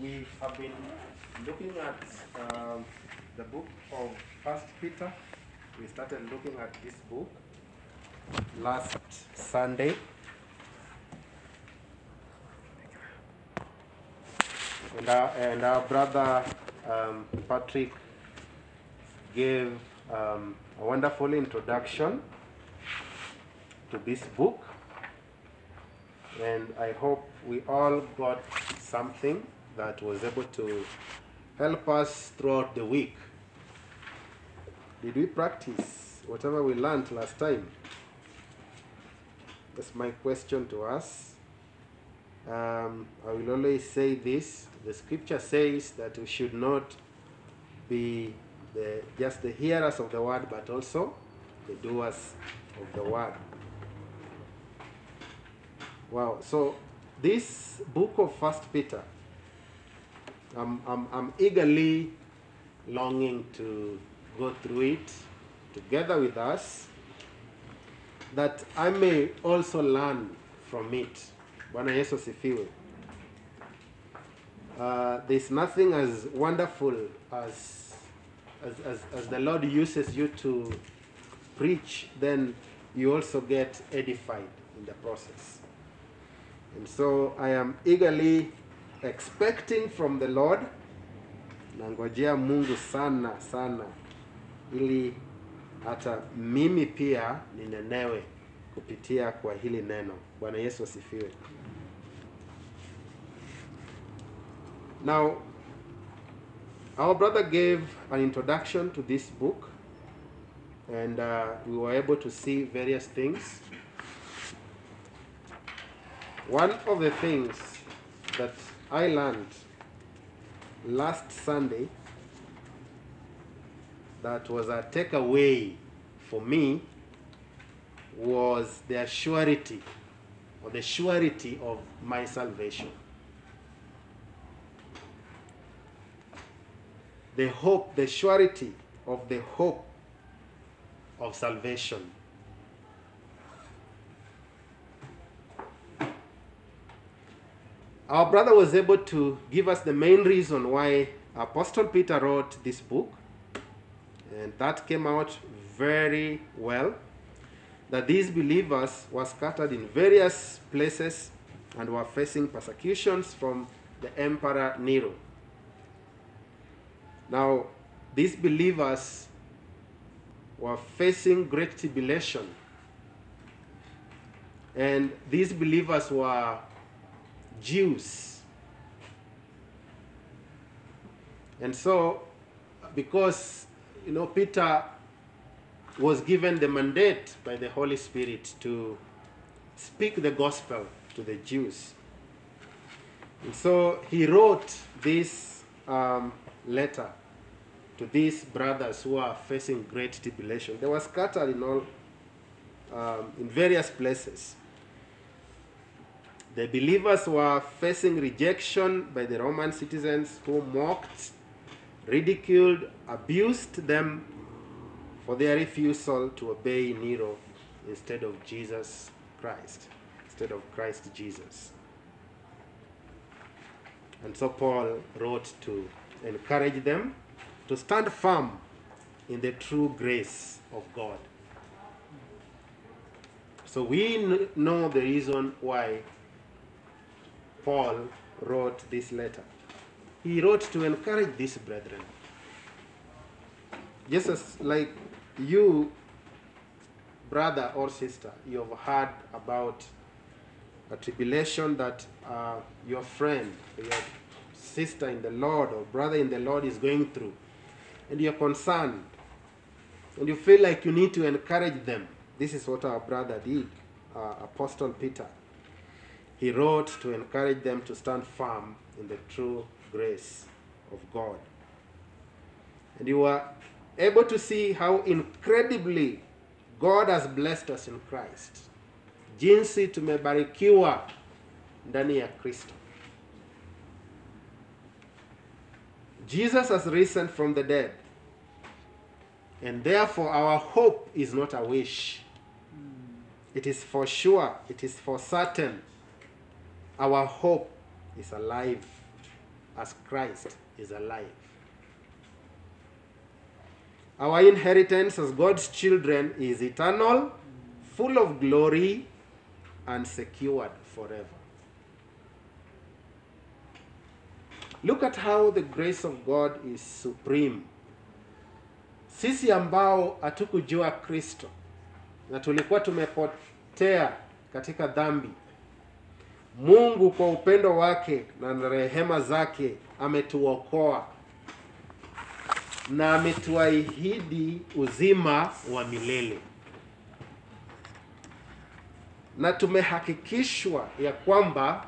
we have been looking at um, the book of First Peter. We started looking at this book last Sunday. And our, and our brother um, Patrick gave um, a wonderful introduction to this book. And I hope we all got something that was able to help us throughout the week. Did we practice whatever we learned last time? That's my question to us. Um, I will always say this the scripture says that we should not be the, just the hearers of the word, but also the doers of the word. Wow. So this book of First Peter, I'm, I'm, I'm eagerly longing to go through it together with us, that I may also learn from it. Bwana Yesu asifiwe. Uh, there's nothing as wonderful as, as, as, as the Lord uses you to preach, then you also get edified in the process. And so I am eagerly expecting from the Lord, nangojea Mungu sana sana, ili hata mimi pia ninenewe kupitia kwa hili neno. Bwana Yesu asifiwe. Now, our brother gave an introduction to this book, and uh, we were able to see various things. One of the things that I learned last Sunday that was a takeaway for me was the surety or the surety of my salvation. The hope, the surety of the hope of salvation. Our brother was able to give us the main reason why Apostle Peter wrote this book, and that came out very well. That these believers were scattered in various places and were facing persecutions from the Emperor Nero. Now, these believers were facing great tribulation, and these believers were Jews. And so, because, you know, Peter was given the mandate by the Holy Spirit to speak the gospel to the Jews. And so he wrote this um, letter to these brothers who are facing great tribulation. They were scattered in all, um, in various places. The believers were facing rejection by the Roman citizens who mocked, ridiculed, abused them for their refusal to obey Nero instead of Jesus Christ, instead of Christ Jesus. And so Paul wrote to encourage them to stand firm in the true grace of God. So we kn- know the reason why Paul wrote this letter. He wrote to encourage these brethren. Just as like you, brother or sister, you have heard about a tribulation that uh, your friend, your sister in the Lord or brother in the Lord is going through, and you're concerned, and you feel like you need to encourage them. This is what our brother did, uh, Apostle Peter. He wrote to encourage them to stand firm in the true grace of God. And you are able to see how incredibly God has blessed us in Christ. Jinsi tumebarikiwa ndani ya Kristo. Jesus has risen from the dead. And therefore our hope is not a wish. It is for sure, it is for certain. Our hope is alive as Christ is alive. Our inheritance as God's children is eternal, full of glory, and secured forever. Look at how the grace of God is supreme. Sisi ambao hatukujua Kristo na tulikuwa tumepotea katika dhambi, Mungu kwa upendo wake na rehema zake ametuokoa. Na ametuahidi uzima wa milele, na tumehakikishwa ya kwamba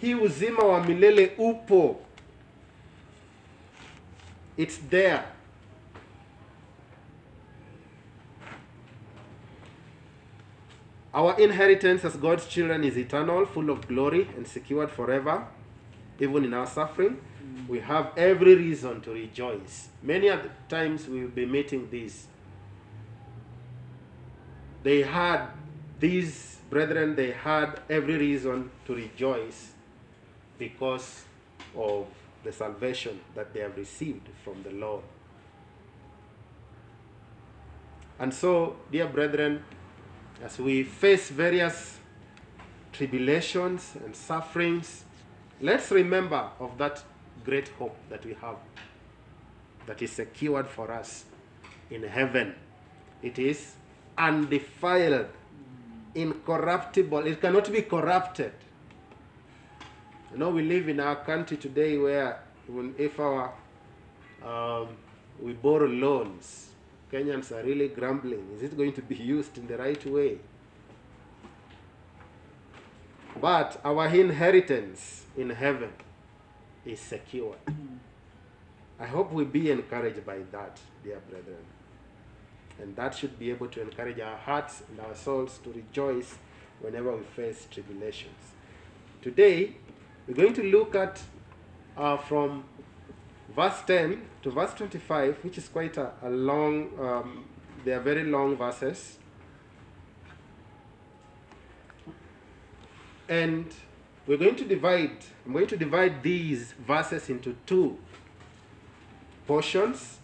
hii uzima wa milele upo, it's there. Our inheritance as God's children is eternal, full of glory, and secured forever. Even in our suffering, mm. we have every reason to rejoice. Many of the times we will be meeting this. They had, these brethren, they had every reason to rejoice because of the salvation that they have received from the Lord. And so, dear brethren, as we face various tribulations and sufferings, let's remember of that great hope that we have that is secured for us in heaven. It is undefiled, incorruptible, it cannot be corrupted. You know, we live in our country today where if our um, we borrow loans, Kenyans are really grumbling. Is it going to be used in the right way? But our inheritance in heaven is secure. I hope we be encouraged by that, dear brethren. And that should be able to encourage our hearts and our souls to rejoice whenever we face tribulations. Today, we're going to look at uh, from verse 10 to verse 25, which is quite a, a long, um, they are very long verses. And we're going to divide, I'm going to divide these verses into two portions.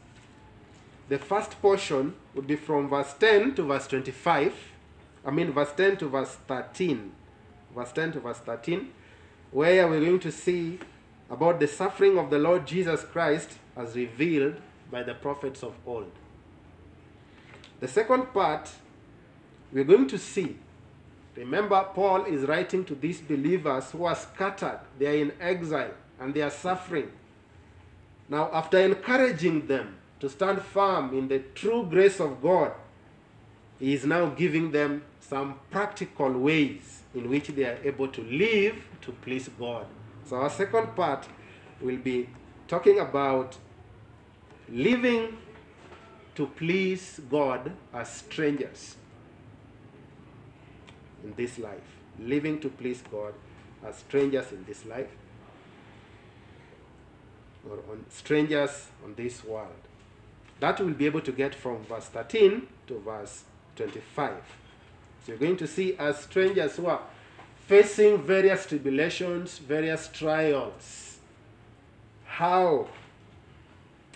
The first portion would be from verse 10 to verse 25. I mean, verse 10 to verse 13. Verse 10 to verse 13, where we're going to see about the suffering of the Lord Jesus Christ as revealed by the prophets of old. The second part, we're going to see. Remember, Paul is writing to these believers who are scattered, they are in exile, and they are suffering. Now, after encouraging them to stand firm in the true grace of God, he is now giving them some practical ways in which they are able to live to please God. So, our second part will be talking about living to please God as strangers in this life. Living to please God as strangers in this life or on strangers on this world. That we'll be able to get from verse 13 to verse 25. So you're going to see as strangers who are facing various tribulations, various trials. How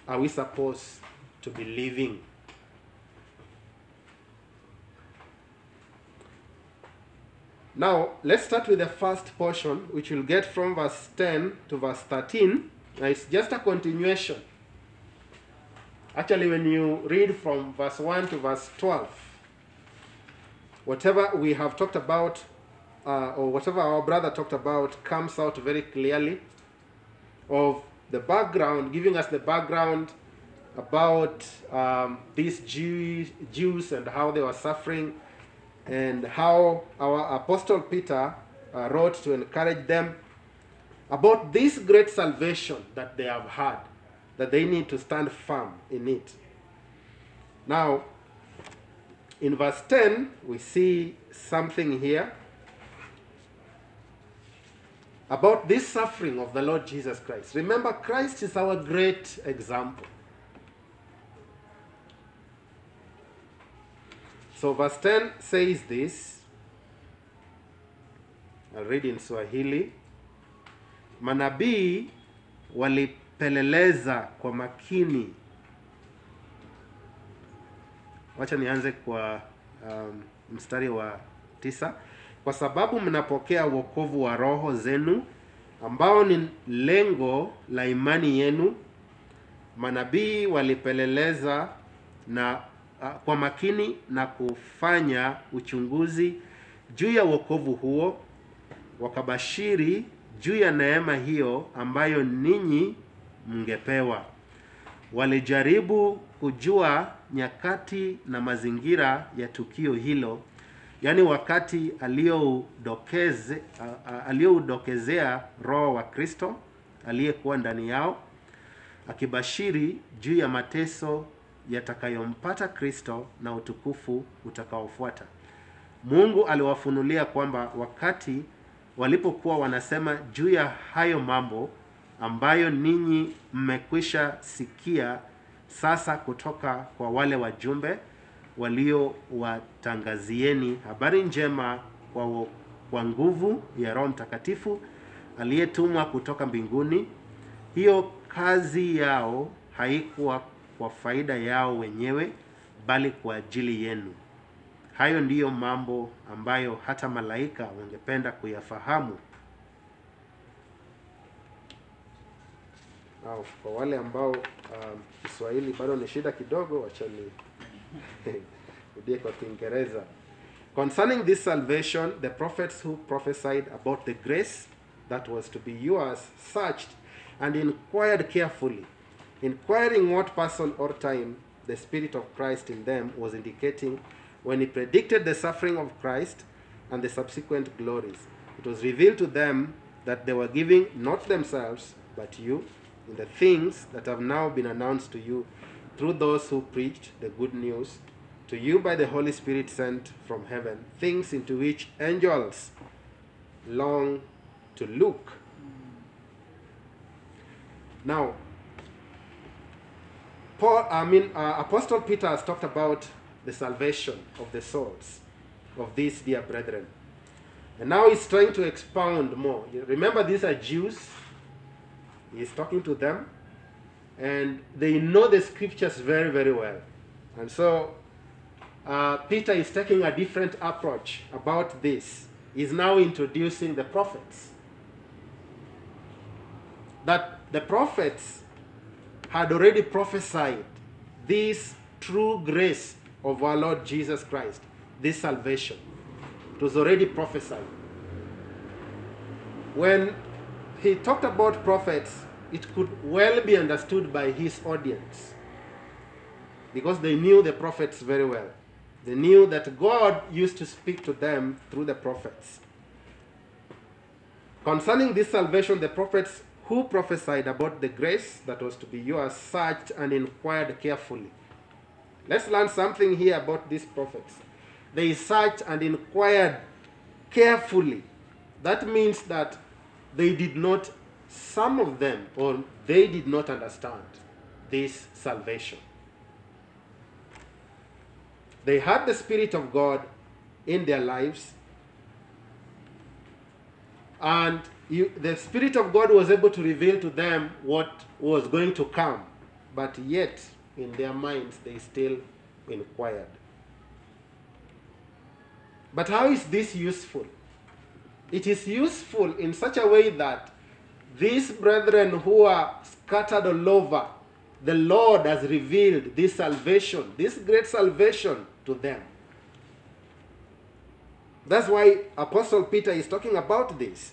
are we supposed to be living? Now, let's start with the first portion, which we'll get from verse 10 to verse 13. Now, it's just a continuation. Actually, when you read from verse 1 to verse 12, whatever we have talked about, uh, or whatever our brother talked about, comes out very clearly of the background, giving us the background about um, these Jews, Jews and how they were suffering, and how our apostle Peter uh, wrote to encourage them about this great salvation that they have had, that they need to stand firm in it. Now, in verse 10, we see something here about this suffering of the Lord Jesus Christ. Remember, Christ is our great example. So, verse 10 says this. I'll read in Swahili. Manabii walipeleleza kwa makini wacha nianze kwa um, mstari wa tisa kwa sababu mnapokea wokovu wa roho zenu ambao ni lengo la imani yenu manabii walipeleleza na uh, kwa makini na kufanya uchunguzi juu ya wokovu huo wakabashiri juu ya neema hiyo ambayo ninyi mngepewa. Walijaribu kujua nyakati na mazingira ya tukio hilo yaani wakati aliyoudokeze a- a- aliyoudokezea roho wa kristo aliyekuwa ndani yao akibashiri juu ya mateso yatakayompata kristo na utukufu utakaofuata. Mungu aliwafunulia kwamba wakati walipokuwa wanasema juu ya hayo mambo ambayo ninyi mmekwisha sikia sasa kutoka kwa wale wajumbe waliowatangazieni habari njema kwa, kwa nguvu ya roho mtakatifu aliyetumwa kutoka mbinguni. Hiyo kazi yao haikuwa kwa faida yao wenyewe bali kwa ajili yenu. Hayo ndiyo mambo ambayo hata malaika wangependa kuyafahamu. Kwa wale ambao um, kiswahili bado ni shida kidogo wachani kwa kiingereza concerning this salvation the prophets who prophesied about the grace that was to be yours searched and inquired carefully inquiring what person or time the spirit of christ in them was indicating when he predicted the suffering of christ and the subsequent glories. It was revealed to them that they were giving not themselves but you in the things that have now been announced to you through those who preached the good news to you by the Holy Spirit sent from heaven, things into which angels long to look. Now, Paul, I mean, uh, Apostle Peter has talked about the salvation of the souls of these dear brethren. And now he's trying to expound more. Remember, these are Jews. He's talking to them, and they know the scriptures very, very well. And so, uh, Peter is taking a different approach about this. He's now introducing the prophets. That the prophets had already prophesied this true grace of our Lord Jesus Christ, this salvation. It was already prophesied. When he talked about prophets, it could well be understood by his audience because they knew the prophets very well. They knew that God used to speak to them through the prophets. Concerning this salvation, the prophets who prophesied about the grace that was to be yours searched and inquired carefully. Let's learn something here about these prophets. They searched and inquired carefully. That means that they did not, some of them, or they did not understand this salvation. They had the Spirit of God in their lives, and you, the Spirit of God was able to reveal to them what was going to come, but yet in their minds they still inquired. But how is this useful? It is useful in such a way that these brethren who are scattered all over, the Lord has revealed this salvation, this great salvation to them. That's why Apostle Peter is talking about this.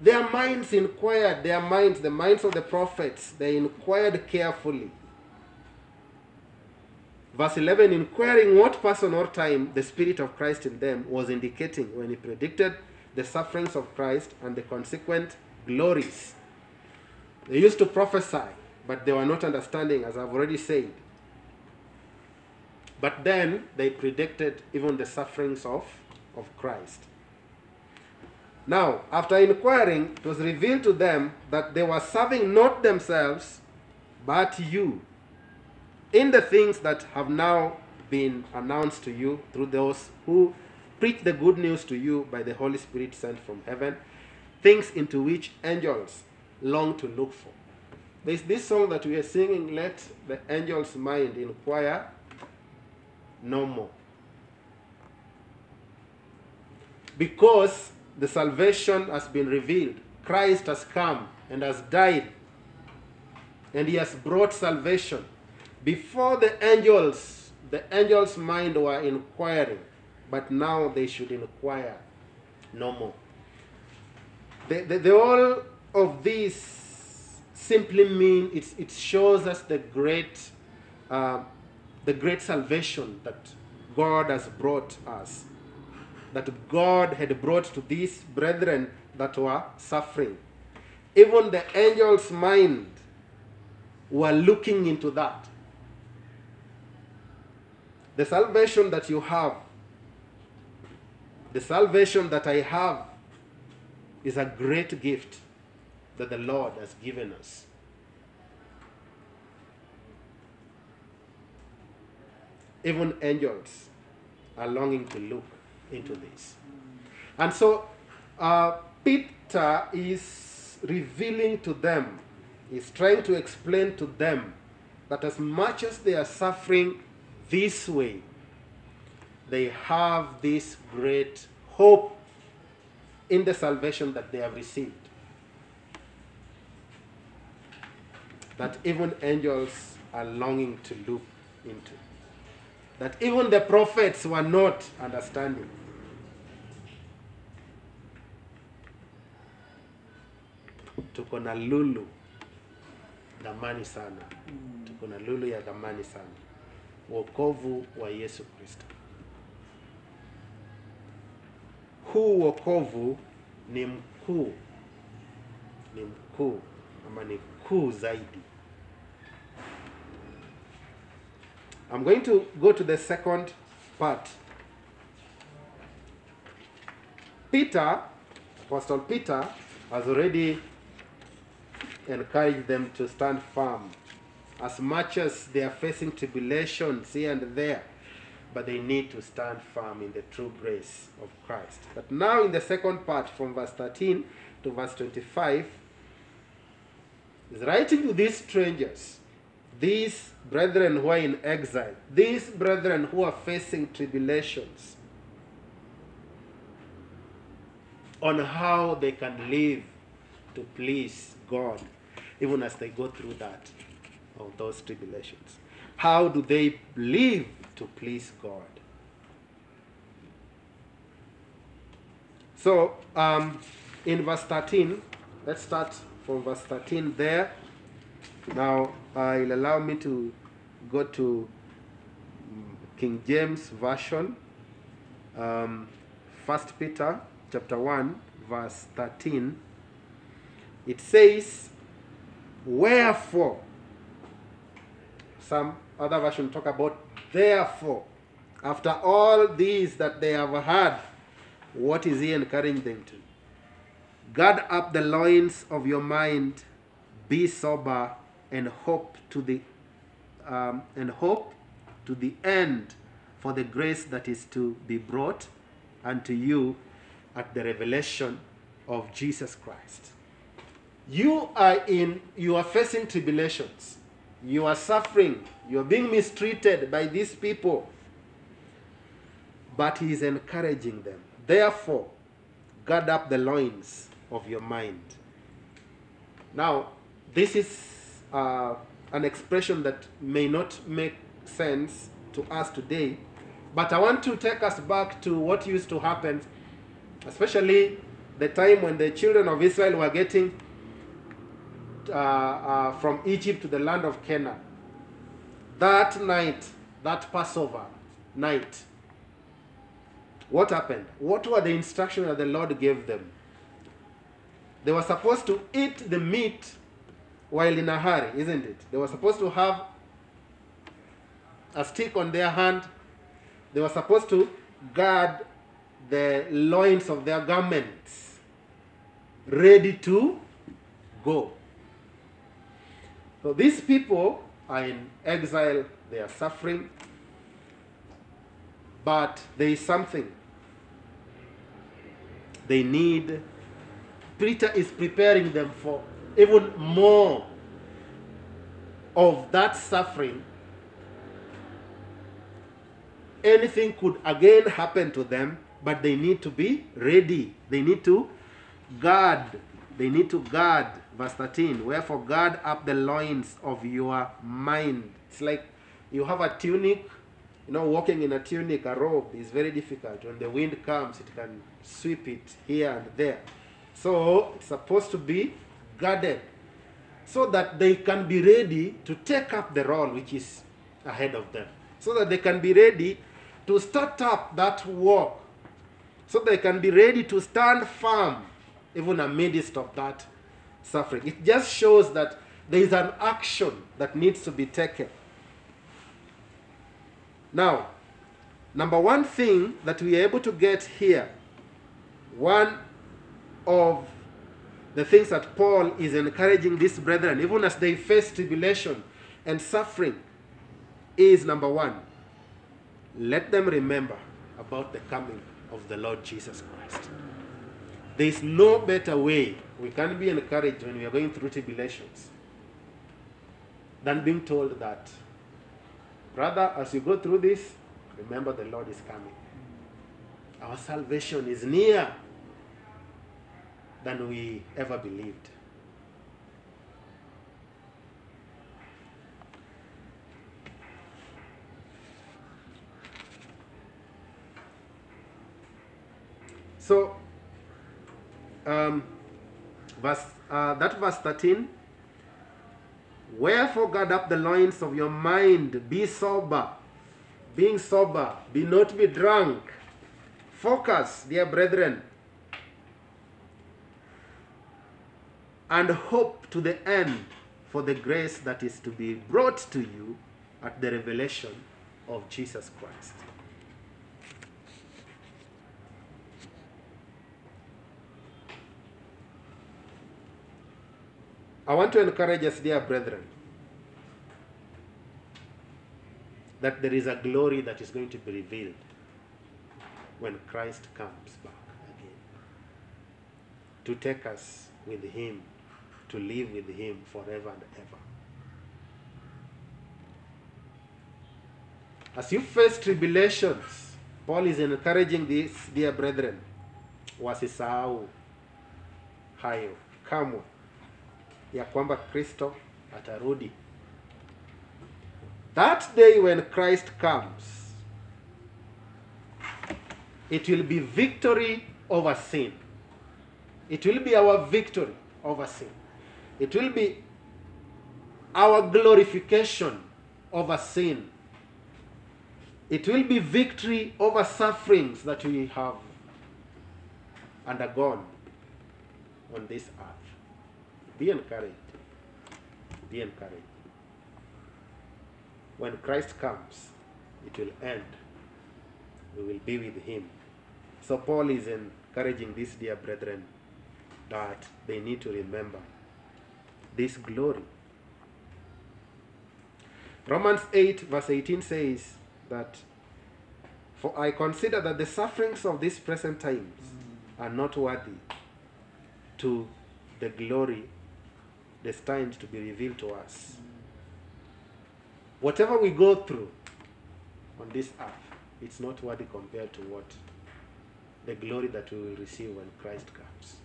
Their minds inquired, their minds, the minds of the prophets, they inquired carefully. Verse 11 inquiring what person or time the Spirit of Christ in them was indicating when he predicted the sufferings of Christ and the consequent glories. They used to prophesy, but they were not understanding, as I've already said. But then they predicted even the sufferings of, of Christ. Now, after inquiring, it was revealed to them that they were serving not themselves, but you, in the things that have now been announced to you through those who preach the good news to you by the Holy Spirit sent from heaven, things into which angels long to look for. there's this song that we are singing, Let the Angel's Mind Inquire No More. Because the salvation has been revealed, Christ has come and has died, and he has brought salvation. Before the angels, the angels' mind were inquiring, but now they should inquire no more. The, the, the all of these simply mean it's, it shows us the great, uh, the great salvation that God has brought us, that God had brought to these brethren that were suffering. Even the angel's mind were looking into that. The salvation that you have, the salvation that I have, is a great gift that the Lord has given us. Even angels are longing to look into this. And so uh, Peter is revealing to them, is trying to explain to them that as much as they are suffering this way, they have this great hope in the salvation that they have received. That even angels are longing to look into. That even the prophets were not understanding. tuko na lulu dhamani sana. Mm. Tuko na lulu ya dhamani sana. Wokovu wa yesu kristo. Huu wokovu ni mkuu. Ni mkuu ama ni kuu zaidi i'm going to go to the second part. Peter apostle peter has already encouraged them to stand firm. As much as they are facing tribulations here and there but they need to stand firm in the true grace of Christ. But now, in the second part, from verse 13 to verse 25, is writing to these strangers, these brethren who are in exile, these brethren who are facing tribulations, on how they can live to please God, even as they go through that, of those tribulations. How do they live to please God? So, um, in verse 13, let's start from verse 13 there. Now, uh, it'll allow me to go to mm, King James Version, um, 1 Peter chapter 1, verse 13. It says, Wherefore, some other version talk about therefore after all these that they have had what is he encouraging them to guard up the loins of your mind be sober and hope to the um, and hope to the end for the grace that is to be brought unto you at the revelation of Jesus Christ you are in you are facing tribulations you are suffering, you are being mistreated by these people. But he is encouraging them. Therefore, guard up the loins of your mind. Now, this is uh, an expression that may not make sense to us today, but I want to take us back to what used to happen, especially the time when the children of Israel were getting uh, uh, from Egypt to the land of Canaan. That night, that Passover night, what happened? What were the instructions that the Lord gave them? They were supposed to eat the meat while in a hurry, isn't it? They were supposed to have a stick on their hand. They were supposed to guard the loins of their garments, ready to go. So these people are in exile, they are suffering, but there is something they need. Peter is preparing them for even more of that suffering, anything could again happen to them, but they need to be ready. They need to guard. They need to guard. Verse 13. Wherefore, guard up the loins of your mind. It's like you have a tunic. You know, walking in a tunic, a robe, is very difficult. When the wind comes, it can sweep it here and there. So, it's supposed to be guarded so that they can be ready to take up the role which is ahead of them. So that they can be ready to start up that walk. So they can be ready to stand firm even amidst of that suffering. It just shows that there is an action that needs to be taken. Now, number one thing that we are able to get here, one of the things that Paul is encouraging these brethren, even as they face tribulation and suffering, is number one, let them remember about the coming of the Lord Jesus Christ. There is no better way we can be encouraged when we are going through tribulations than being told that, brother, as you go through this, remember the Lord is coming. Our salvation is near than we ever believed. So, um, verse uh, that verse 13. Wherefore guard up the loins of your mind, be sober, being sober, be not be drunk. Focus, dear brethren, and hope to the end for the grace that is to be brought to you at the revelation of Jesus Christ. I want to encourage us, dear brethren, that there is a glory that is going to be revealed when Christ comes back again to take us with Him, to live with Him forever and ever. As you face tribulations, Paul is encouraging these dear brethren, wasisahau hayo kamwe ya kwamba Kristo atarudi. That day when Christ comes, it will be victory over sin. It will be our victory over sin. It will be our glorification over sin. It will be victory over sufferings that we have undergone on this earth. Be encouraged. Be encouraged. When Christ comes, it will end. We will be with Him. So, Paul is encouraging these dear brethren that they need to remember this glory. Romans 8, verse 18 says that, For I consider that the sufferings of these present times are not worthy to the glory destined to be revealed to us. Whatever we go through on this earth, it's not worthy compared to what the glory that we will receive when Christ comes.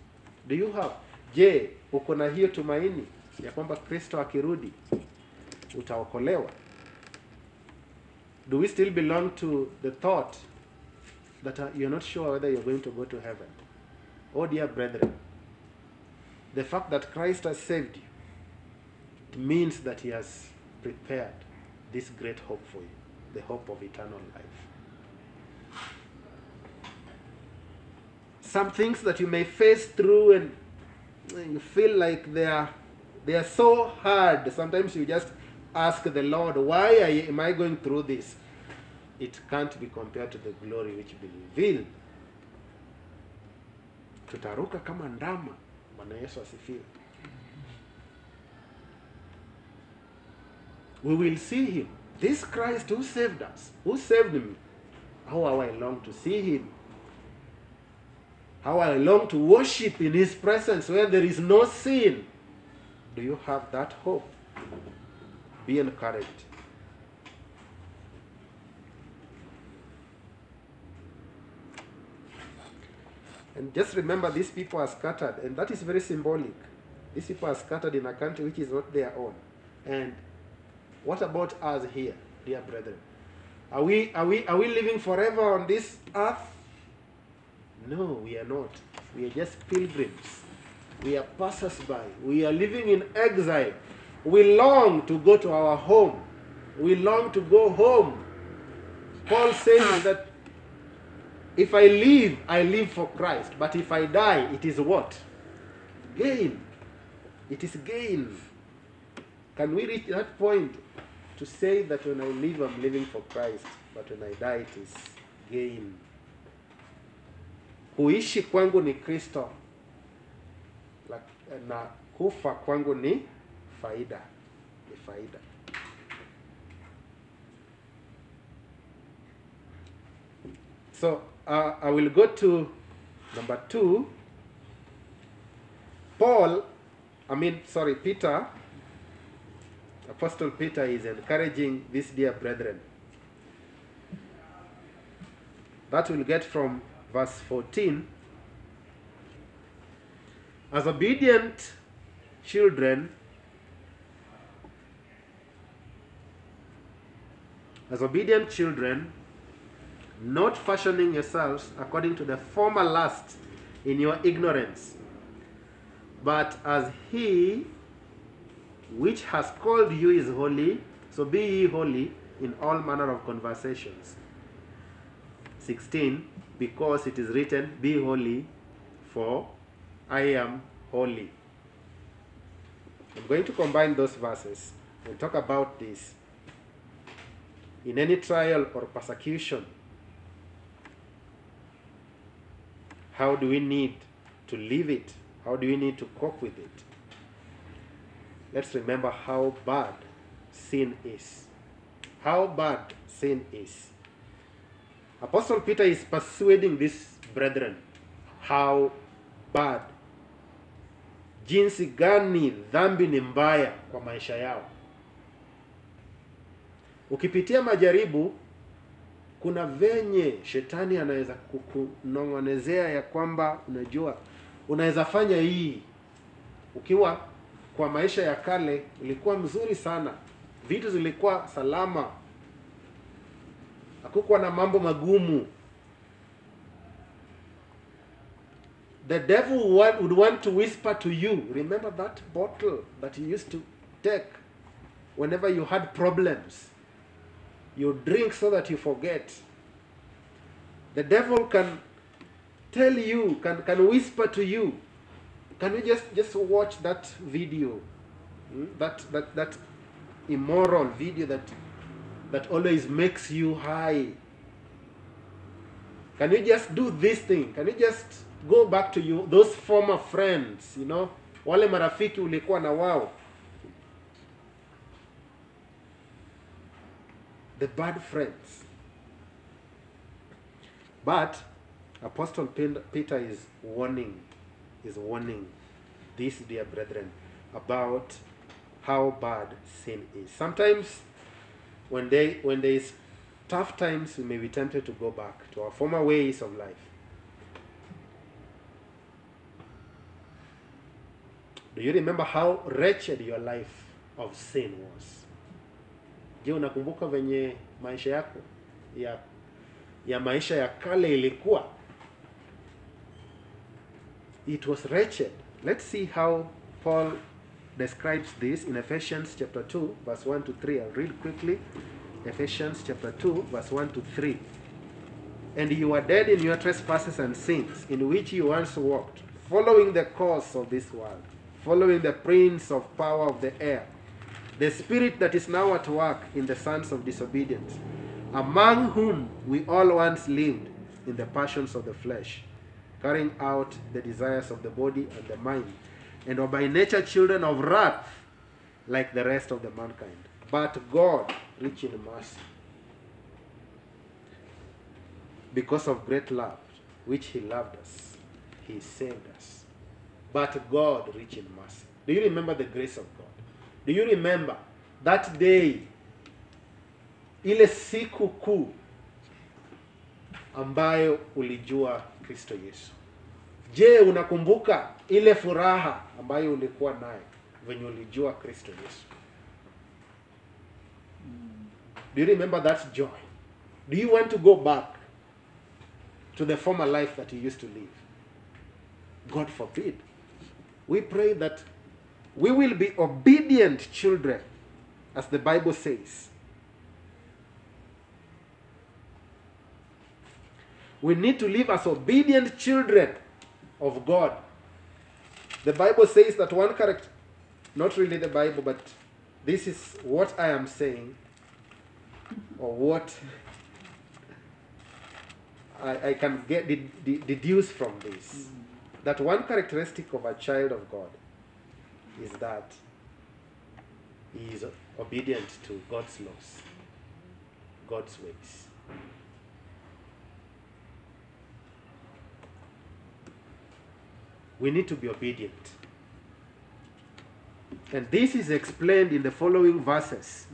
Do you have? Je, uko na hiyo tumaini ya kwamba Kristo akirudi utaokolewa? Do we still belong to the thought that uh, you're not sure whether you're going to go to heaven? Oh dear brethren, the fact that Christ has saved you it means that he has prepared this great hope for you, the hope of eternal life. Some things that you may face through and you feel like they are they are so hard. Sometimes you just ask the Lord, why am I going through this? It can't be compared to the glory which be revealed. Tutaruka kama ndama. Bwana Yesu asifiwe. We will see him. This Christ who saved us, who saved me. How I long to see him. How I long to worship in his presence where there is no sin. Do you have that hope? Be encouraged. And just remember, these people are scattered, and that is very symbolic. These people are scattered in a country which is not their own. And what about us here, dear brethren? Are we, are we, are we living forever on this earth? No, we are not. We are just pilgrims. We are passers by. We are living in exile. We long to go to our home. We long to go home. Paul says ah. that if I live, I live for Christ. But if I die, it is what? Gain. It is gain. Can we reach that point to say that when I live, I'm living for Christ, but when I die, it is gain? Kuishi kwangu ni Kristo na kufa kwangu ni faida, ni faida. So uh, I will go to number two. Paul, I mean, sorry, Peter, Apostle Peter is encouraging these dear brethren. That we'll get from verse 14. As obedient children, as obedient children, not fashioning yourselves according to the former lust in your ignorance, but as he which has called you is holy, so be ye holy in all manner of conversations. 16 Because it is written, Be holy, for I am holy. I'm going to combine those verses and talk about this. In any trial or persecution, how do we need to live it? How do we need to cope with it? Let's remember how bad sin is. How bad sin is. Apostle Peter is persuading these brethren how bad, jinsi gani dhambi ni mbaya kwa maisha yao. Ukipitia majaribu, kuna venye shetani anaweza kukunong'onezea ya kwamba unajua, unaweza fanya hii ukiwa kwa maisha ya kale ulikuwa mzuri sana, vitu zilikuwa salama, hakukuwa na mambo magumu. The devil would want to whisper to you, remember that bottle that you used to take whenever you had problems? You drink so that you forget. The devil can tell you, can, can whisper to you. Can we just, just watch that video? Hmm? That, that, that immoral video that, that always makes you high. Can you just do this thing? Can you just go back to you those former friends, you know? Wale marafiki ulikuwa na wao. The bad friends. But Apostle Peter is warning, is warning these dear brethren about how bad sin is. Sometimes when they when there is tough times, we may be tempted to go back to our former ways of life. Do you remember how wretched your life of sin was? Je, unakumbuka venye maisha yako ya ya maisha ya kale ilikuwa? It was wretched. Let's see how Paul describes this in Ephesians chapter 2 verse 1 to 3. I'll read quickly. Ephesians chapter 2 verse 1 to 3. And you were dead in your trespasses and sins, in which you once walked, following the course of this world, following the prince of power of the air, the spirit that is now at work in the sons of disobedience, among whom we all once lived in the passions of the flesh, carrying out the desires of the body and the mind, and were by nature children of wrath, like the rest of the mankind. But God, rich in mercy, because of great love which He loved us, He saved us. But God, rich in mercy. Do you remember the grace of God? Do you remember that day? Ile siku kuu ambayo ulijua kristo yesu. Je unakumbuka ile furaha ambayo ulikuwa nayo venye ulijua kristo yesu? Do you remember that joy? Do you want to go back to the former life that you used to live? God forbid we pray that we will be obedient children as the bible says we need to live as obedient children of God. The Bible says that one character, not really the Bible, but this is what I am saying, or what I, I can get de- de- deduce from this. That one characteristic of a child of God is that he is obedient to God's laws, God's ways. we need to be obedient. And this is explained in the following verses.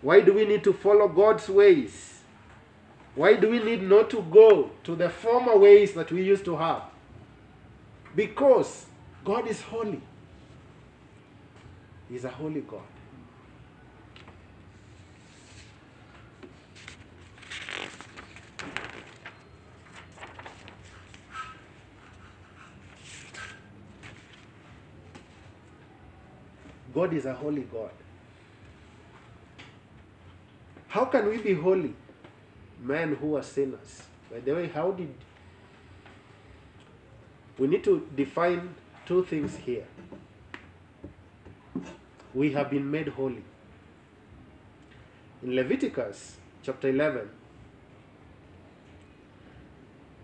Why do we need to follow God's ways? Why do we need not to go to the former ways that we used to have? Because God is holy. He's a holy God. God is a holy God. How can we be holy? Men who are sinners. By the way, how did. We need to define two things here. We have been made holy. In Leviticus chapter 11,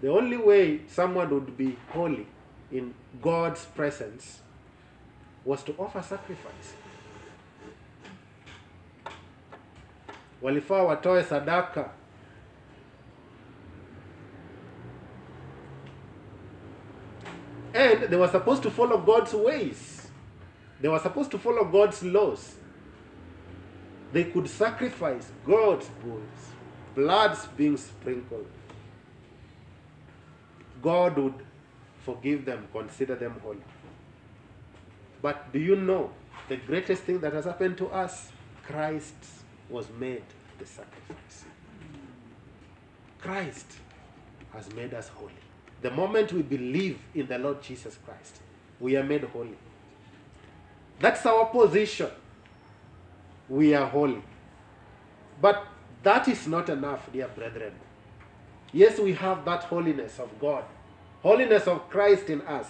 the only way someone would be holy in God's presence was to offer sacrifice. Walifaa watoe sadaka. And they were supposed to follow God's ways. They were supposed to follow God's laws. They could sacrifice God's bulls, bloods being sprinkled. God would forgive them, consider them holy. But do you know the greatest thing that has happened to us? Christ was made the sacrifice. Christ has made us holy. The moment we believe in the Lord Jesus Christ, we are made holy. That's our position. We are holy. But that is not enough, dear brethren. Yes, we have that holiness of God, holiness of Christ in us.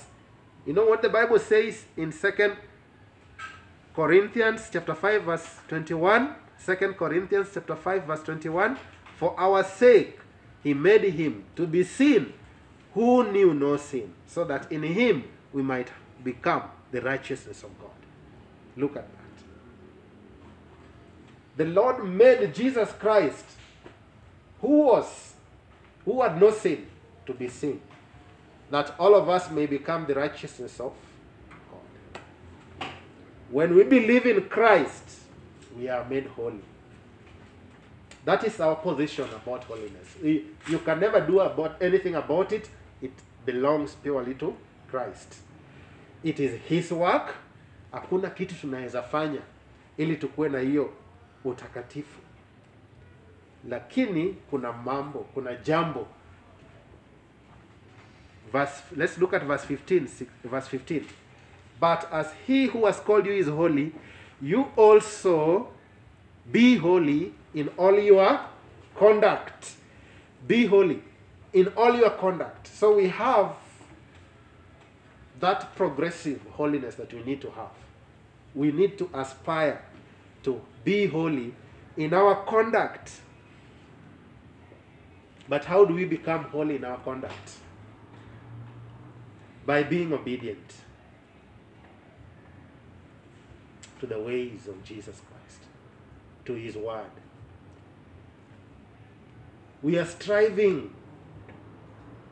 You know what the Bible says in Second Corinthians chapter 5 verse 21? 2 Corinthians chapter 5 verse 21 For our sake he made him to be sin who knew no sin so that in him we might become the righteousness of God. Look at that. The Lord made Jesus Christ, who was, who had no sin, to be sin, that all of us may become the righteousness of God. When we believe in Christ, we are made holy. That is our position about holiness. You can never do about anything about it. It belongs purely to Christ. It is his work. Hakuna kitu tunaweza fanya ili tukuwe na hiyo utakatifu, lakini kuna mambo, kuna jambo. Verse, let's look at verse 15. six- Verse 15. But as he who has called you is holy, you also be holy in all your conduct. Be holy in all your conduct. So we have that progressive holiness that we need to have. We need to aspire to be holy in our conduct. But how do we become holy in our conduct? By being obedient to the ways of Jesus Christ, to his word. We are striving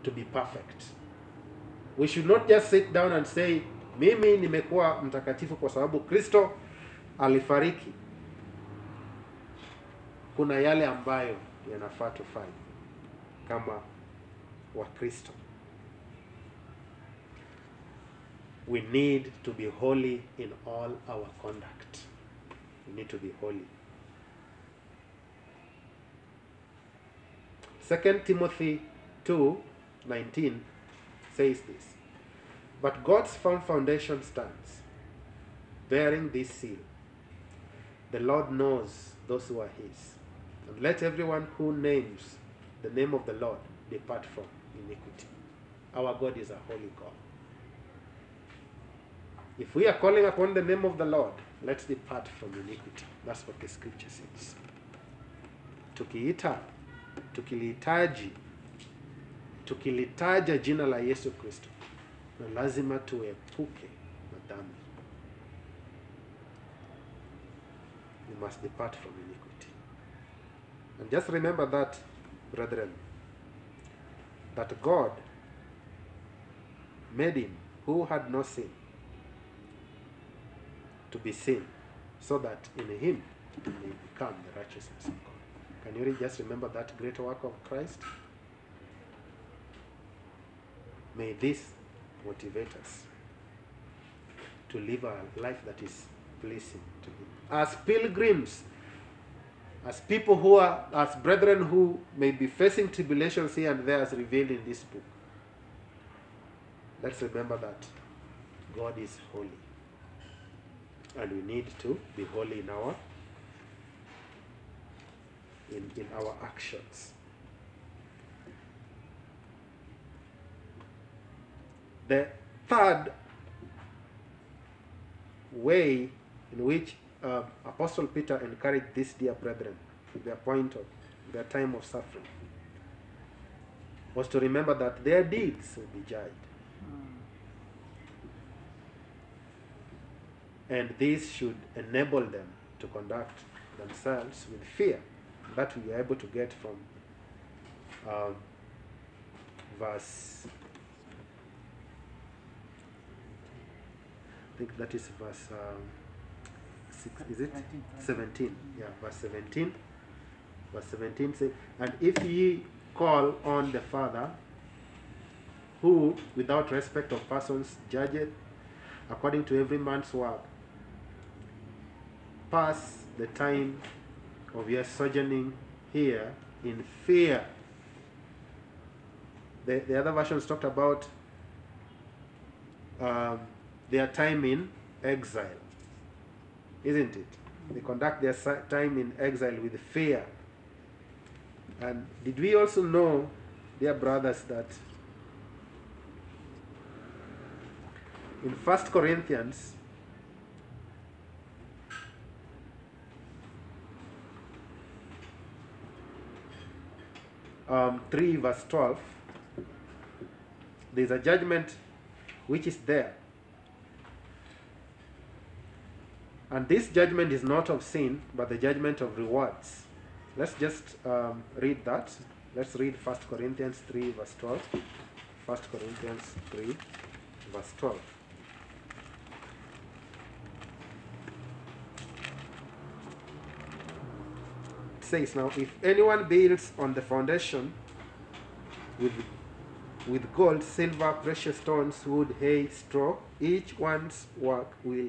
to be perfect. We should not just sit down and say, mimi nimekuwa mtakatifu kwa sababu Kristo alifariki. Kuna yale ambayo yanafaa tufanye kama wakristo. We need to be holy in all our conduct. We need to be holy. Second Timothy 2 19 says this But God's firm foundation stands, bearing this seal. The Lord knows those who are His. And let everyone who names the name of the Lord depart from iniquity. Our God is a holy God. If we are calling upon the name of the Lord, let's depart from iniquity. That's what the scripture says. Tukiita, tukilihitaji, tukilitaja jina la Yesu Kristo, na lazima tuepuke na. We must depart from iniquity. And just remember that, brethren, that God made him who had no sin to be sin, so that in him we may become the righteousness of God. Can you just remember that great work of Christ? May this motivate us to live a life that is pleasing to Him. As pilgrims, as people who are, as brethren who may be facing tribulations here and there, as revealed in this book, let's remember that God is holy. And we need to be holy in our in, in our actions. The third way in which uh, Apostle Peter encouraged these dear brethren their point of their time of suffering was to remember that their deeds will be judged. And this should enable them to conduct themselves with fear. That we are able to get from um, verse I think that is verse um, six, is it? 17 yeah verse 17 verse 17 says and if ye call on the father who without respect of persons judgeth according to every man's work pass the time of your sojourning here in fear. The, the other versions talked about um, their time in exile. Isn't it? They conduct their time in exile with fear. And did we also know, dear brothers, that in First Corinthians, um, 3 verse 12, there is a judgment which is there. And this judgment is not of sin, but the judgment of rewards. Let's just um, read that. Let's read 1 Corinthians 3, verse 12. 1 Corinthians 3, verse 12. It says, Now, if anyone builds on the foundation with with gold, silver, precious stones, wood, hay, straw, each one's work will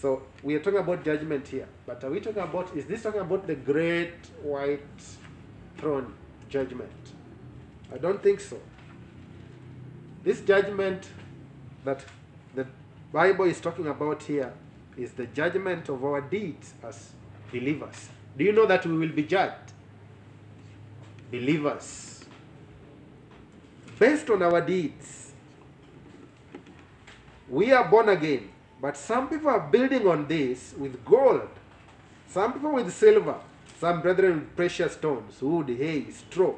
So we are talking about judgment here, but are we talking about, is this talking about the great white throne judgment? I don't think so. This judgment that the Bible is talking about here is the judgment of our deeds as believers. Do you know that we will be judged? Believers. Based on our deeds. We are born again, but some people are building on this with gold, some people with silver, some brethren with precious stones, wood, hay, straw.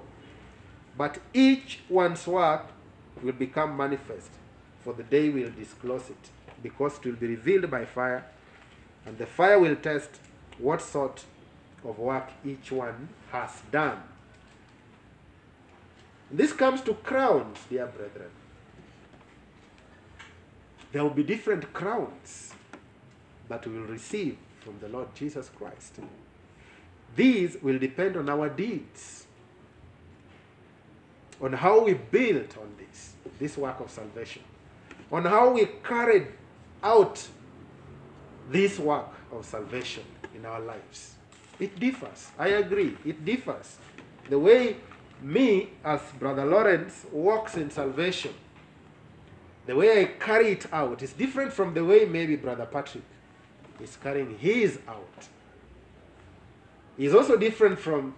But each one's work will become manifest, for the day will disclose it, because it will be revealed by fire, and the fire will test what sort of work each one has done. This comes to crowns, dear brethren. There will be different crowns that we will receive from the Lord Jesus Christ. These will depend on our deeds, on how we built on this, this work of salvation, on how we carried out this work of salvation in our lives. It differs. I agree. It differs. The way me, as Brother Lawrence, walks in salvation, the way I carry it out is different from the way maybe Brother Patrick is carrying his out. Is also different from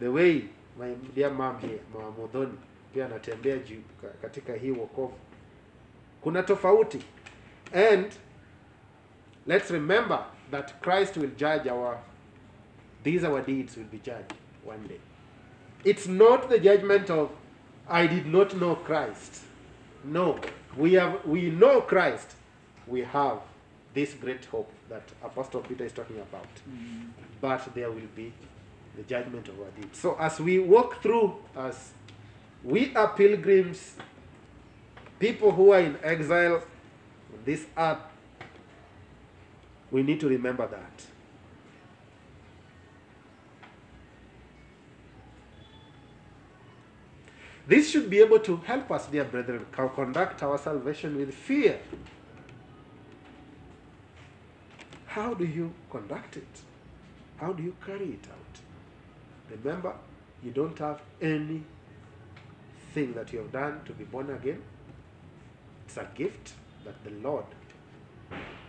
the way my dear mom here, Mama Modhoni, pia anatembea juu ka- katika hii wokovu. Kuna tofauti. And let's remember that Christ will judge our these our deeds will be judged one day. It's not the judgment of I did not know Christ. No, we have we know Christ. We have this great hope that Apostle Peter is talking about. Mm. But there will be the judgment of our deeds. So as we walk through, as we are pilgrims, people who are in exile on this earth, we need to remember that. This should be able to help us, dear brethren, conduct our salvation with fear. How do you conduct it? How do you carry it out? Remember, you don't have anything that you have done to be born again. It's a gift that the Lord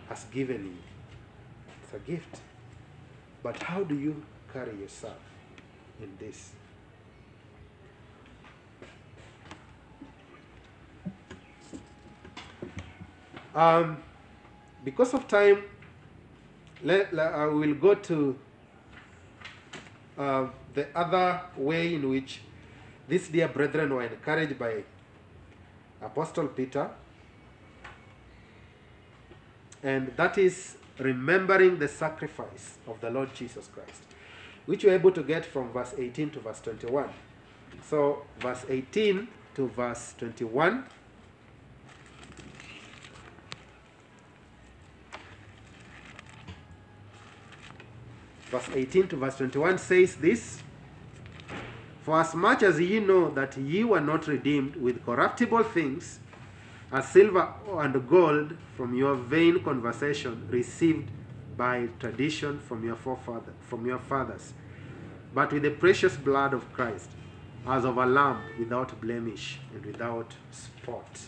has given you. It's a gift. But how do you carry yourself in this? Um, because of time, let, I will go to uh, the other way in which these dear brethren were encouraged by Apostle Peter, and that is remembering the sacrifice of the Lord Jesus Christ, which you're able to get from verse 18 to verse 21. So, verse 18 to verse 21. Verse 18 to verse 21 says this For as much as ye know that ye were not redeemed with corruptible things, as silver and gold from your vain conversation received by tradition from your forefather, from your fathers, but with the precious blood of Christ, as of a lamb without blemish and without spot,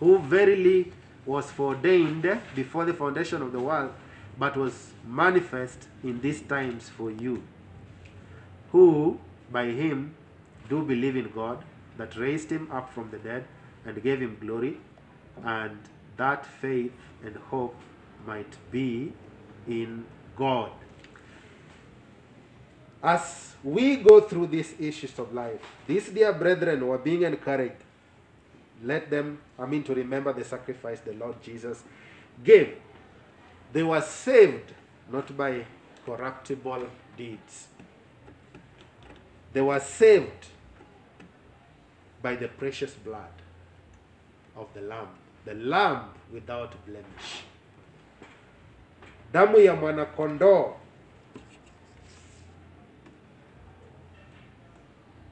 who verily was foreordained before the foundation of the world, but was manifest in these times for you, who by him do believe in God, that raised him up from the dead and gave him glory, and that faith and hope might be in God. As we go through these issues of life, these dear brethren were being encouraged. Let them, I mean, to remember the sacrifice the Lord Jesus gave. They were saved not by corruptible deeds, they were saved by the precious blood of the Lamb, the Lamb without blemish. Damu ya mwanakondoo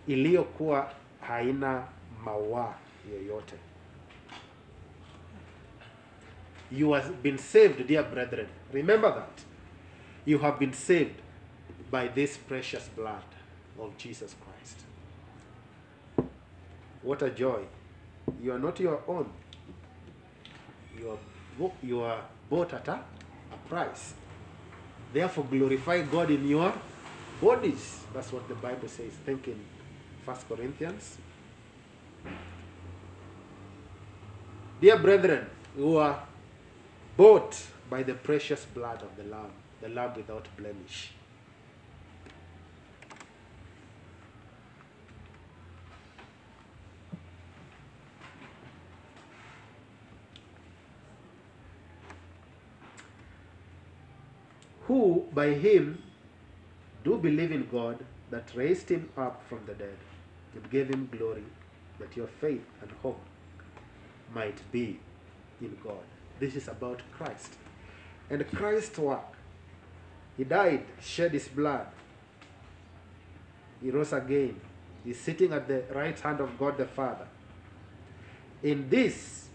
iliyokuwa haina mawa yoyote. You have been saved, dear brethren. Remember that. You have been saved by this precious blood of Jesus Christ. What a joy. You are not your own. You are, you are bought at a, a price. Therefore, glorify God in your bodies. That's what the Bible says. Think in 1 Corinthians. Dear brethren, who are bought by the precious blood of the Lamb, the Lamb without blemish. Who by him do believe in God that raised him up from the dead and gave him glory, that your faith and hope might be in God. This is about Christ. And Christ's work. He died, shed his blood. He rose again. He's sitting at the right hand of God the Father. In this,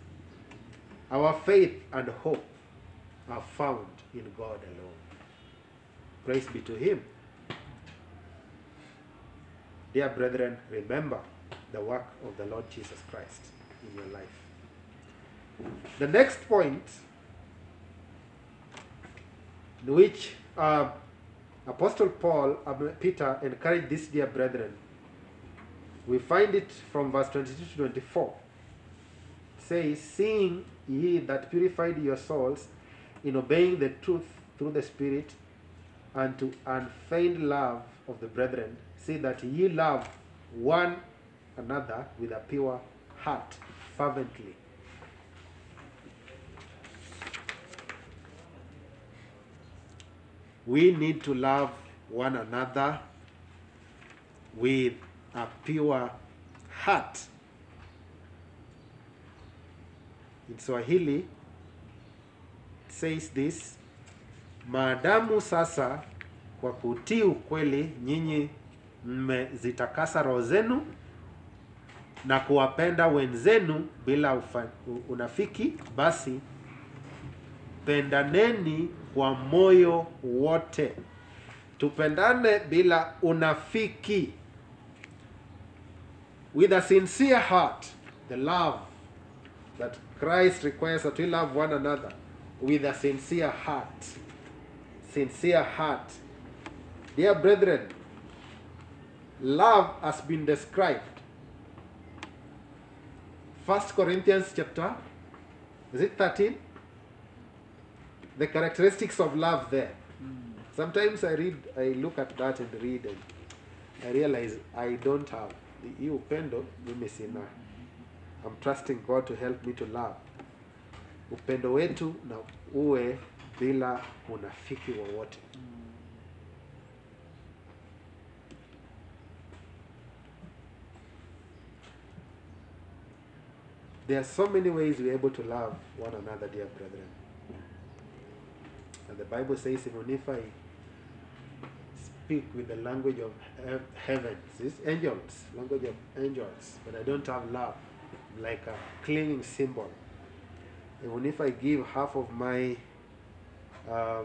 our faith and hope are found in God alone. Praise be to Him. Dear brethren, remember the work of the Lord Jesus Christ in your life. The next point, in which uh, Apostle Paul, Peter encouraged these dear brethren, we find it from verse 22 to 24. It says, Seeing ye that purified your souls in obeying the truth through the Spirit, and to unfeigned love of the brethren, see that ye love one another with a pure heart, fervently. We need to love one another with a pure heart. In Swahili, says this maadamu sasa kwa kutii ukweli nyinyi mmezitakasa roho zenu na kuwapenda wenzenu bila ufa, unafiki, basi pendaneni kwa moyo wote. Tupendane bila unafiki, with a sincere heart, the love that Christ requires that we love one another with a sincere heart. Sincere heart. Dear brethren, love has been described. First Corinthians chapter, is it 13? The characteristics of love there. Hmm. Sometimes I read, I look at that and read and I realize I don't have. Hii upendo mimi sina. I'm trusting God to help me to love. Upendo wetu na uwe bila unafiki wowote. There are so many ways we're able to love one another, dear brethren. And the Bible says, even if I speak with the language of he- heavens, it's angels, language of angels, but I don't have love, like a clinging cymbal. Even if I give half of my uh,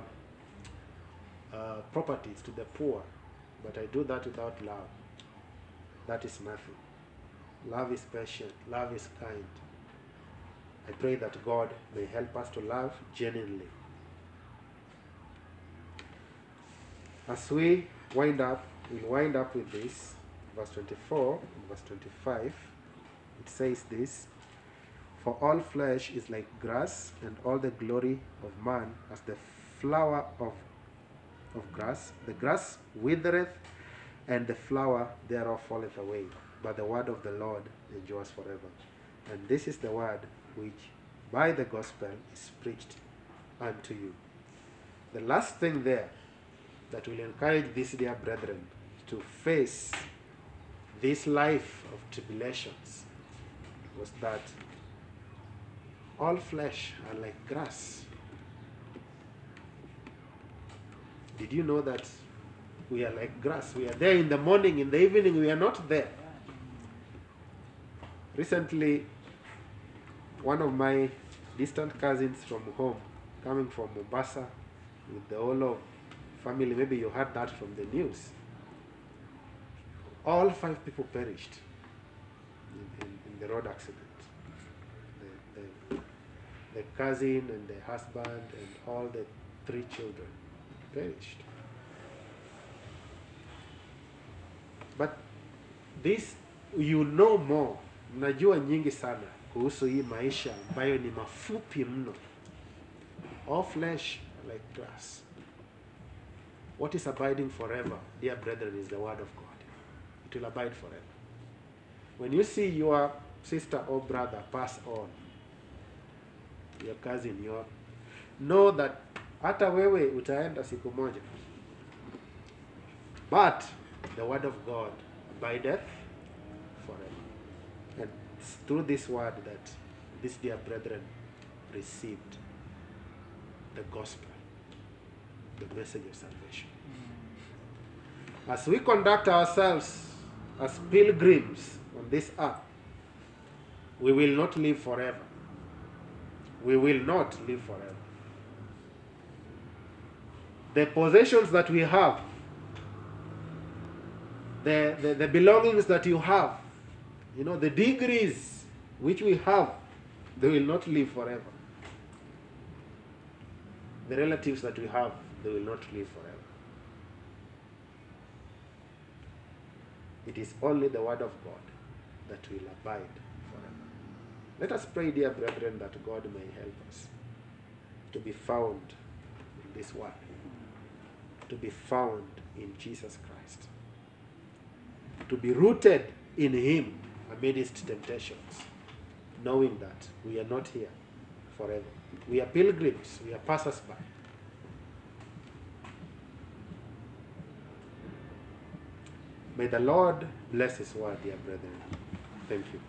uh, properties to the poor, but I do that without love, that is nothing. Love is patient, love is kind. I pray that God may help us to love genuinely. As we wind up, we'll wind up with this, verse 24 verse 25. It says this For all flesh is like grass, and all the glory of man as the flower of, of grass. The grass withereth, and the flower thereof falleth away. But the word of the Lord endures forever. And this is the word which by the gospel is preached unto you. The last thing there that will encourage these dear brethren to face this life of tribulations was that all flesh are like grass. Did you know that we are like grass? We are there in the morning, in the evening, we are not there. Recently, one of my distant cousins from home, coming from Mombasa, with the whole of family, maybe you heard that from the news. All five people perished in, in, in the road accident. The, the, the cousin and the husband and all the three children perished. But this you know more, mnajua nyingi sana kuhusu hii maisha ambayo ni mafupi mno. All flesh like grass. What is abiding forever, dear brethren, is the word of God. It will abide forever. When you see your sister or brother pass on, your cousin, your know that hata wewe utaenda siku moja but the word of god abideth forever and it's through this word that these dear brethren received the gospel the message of salvation. As we conduct ourselves as pilgrims on this earth we will not live forever. We will not live forever. The possessions that we have, the, the, the belongings that you have, you know, the degrees which we have, they will not live forever. The relatives that we have, they will not live forever. It is only the Word of God that will abide forever. Let us pray, dear brethren, that God may help us to be found in this Word to be found in Jesus Christ, to be rooted in Him amidst temptations, knowing that we are not here forever. We are pilgrims, we are passers by. May the Lord bless His word, dear brethren. Thank you.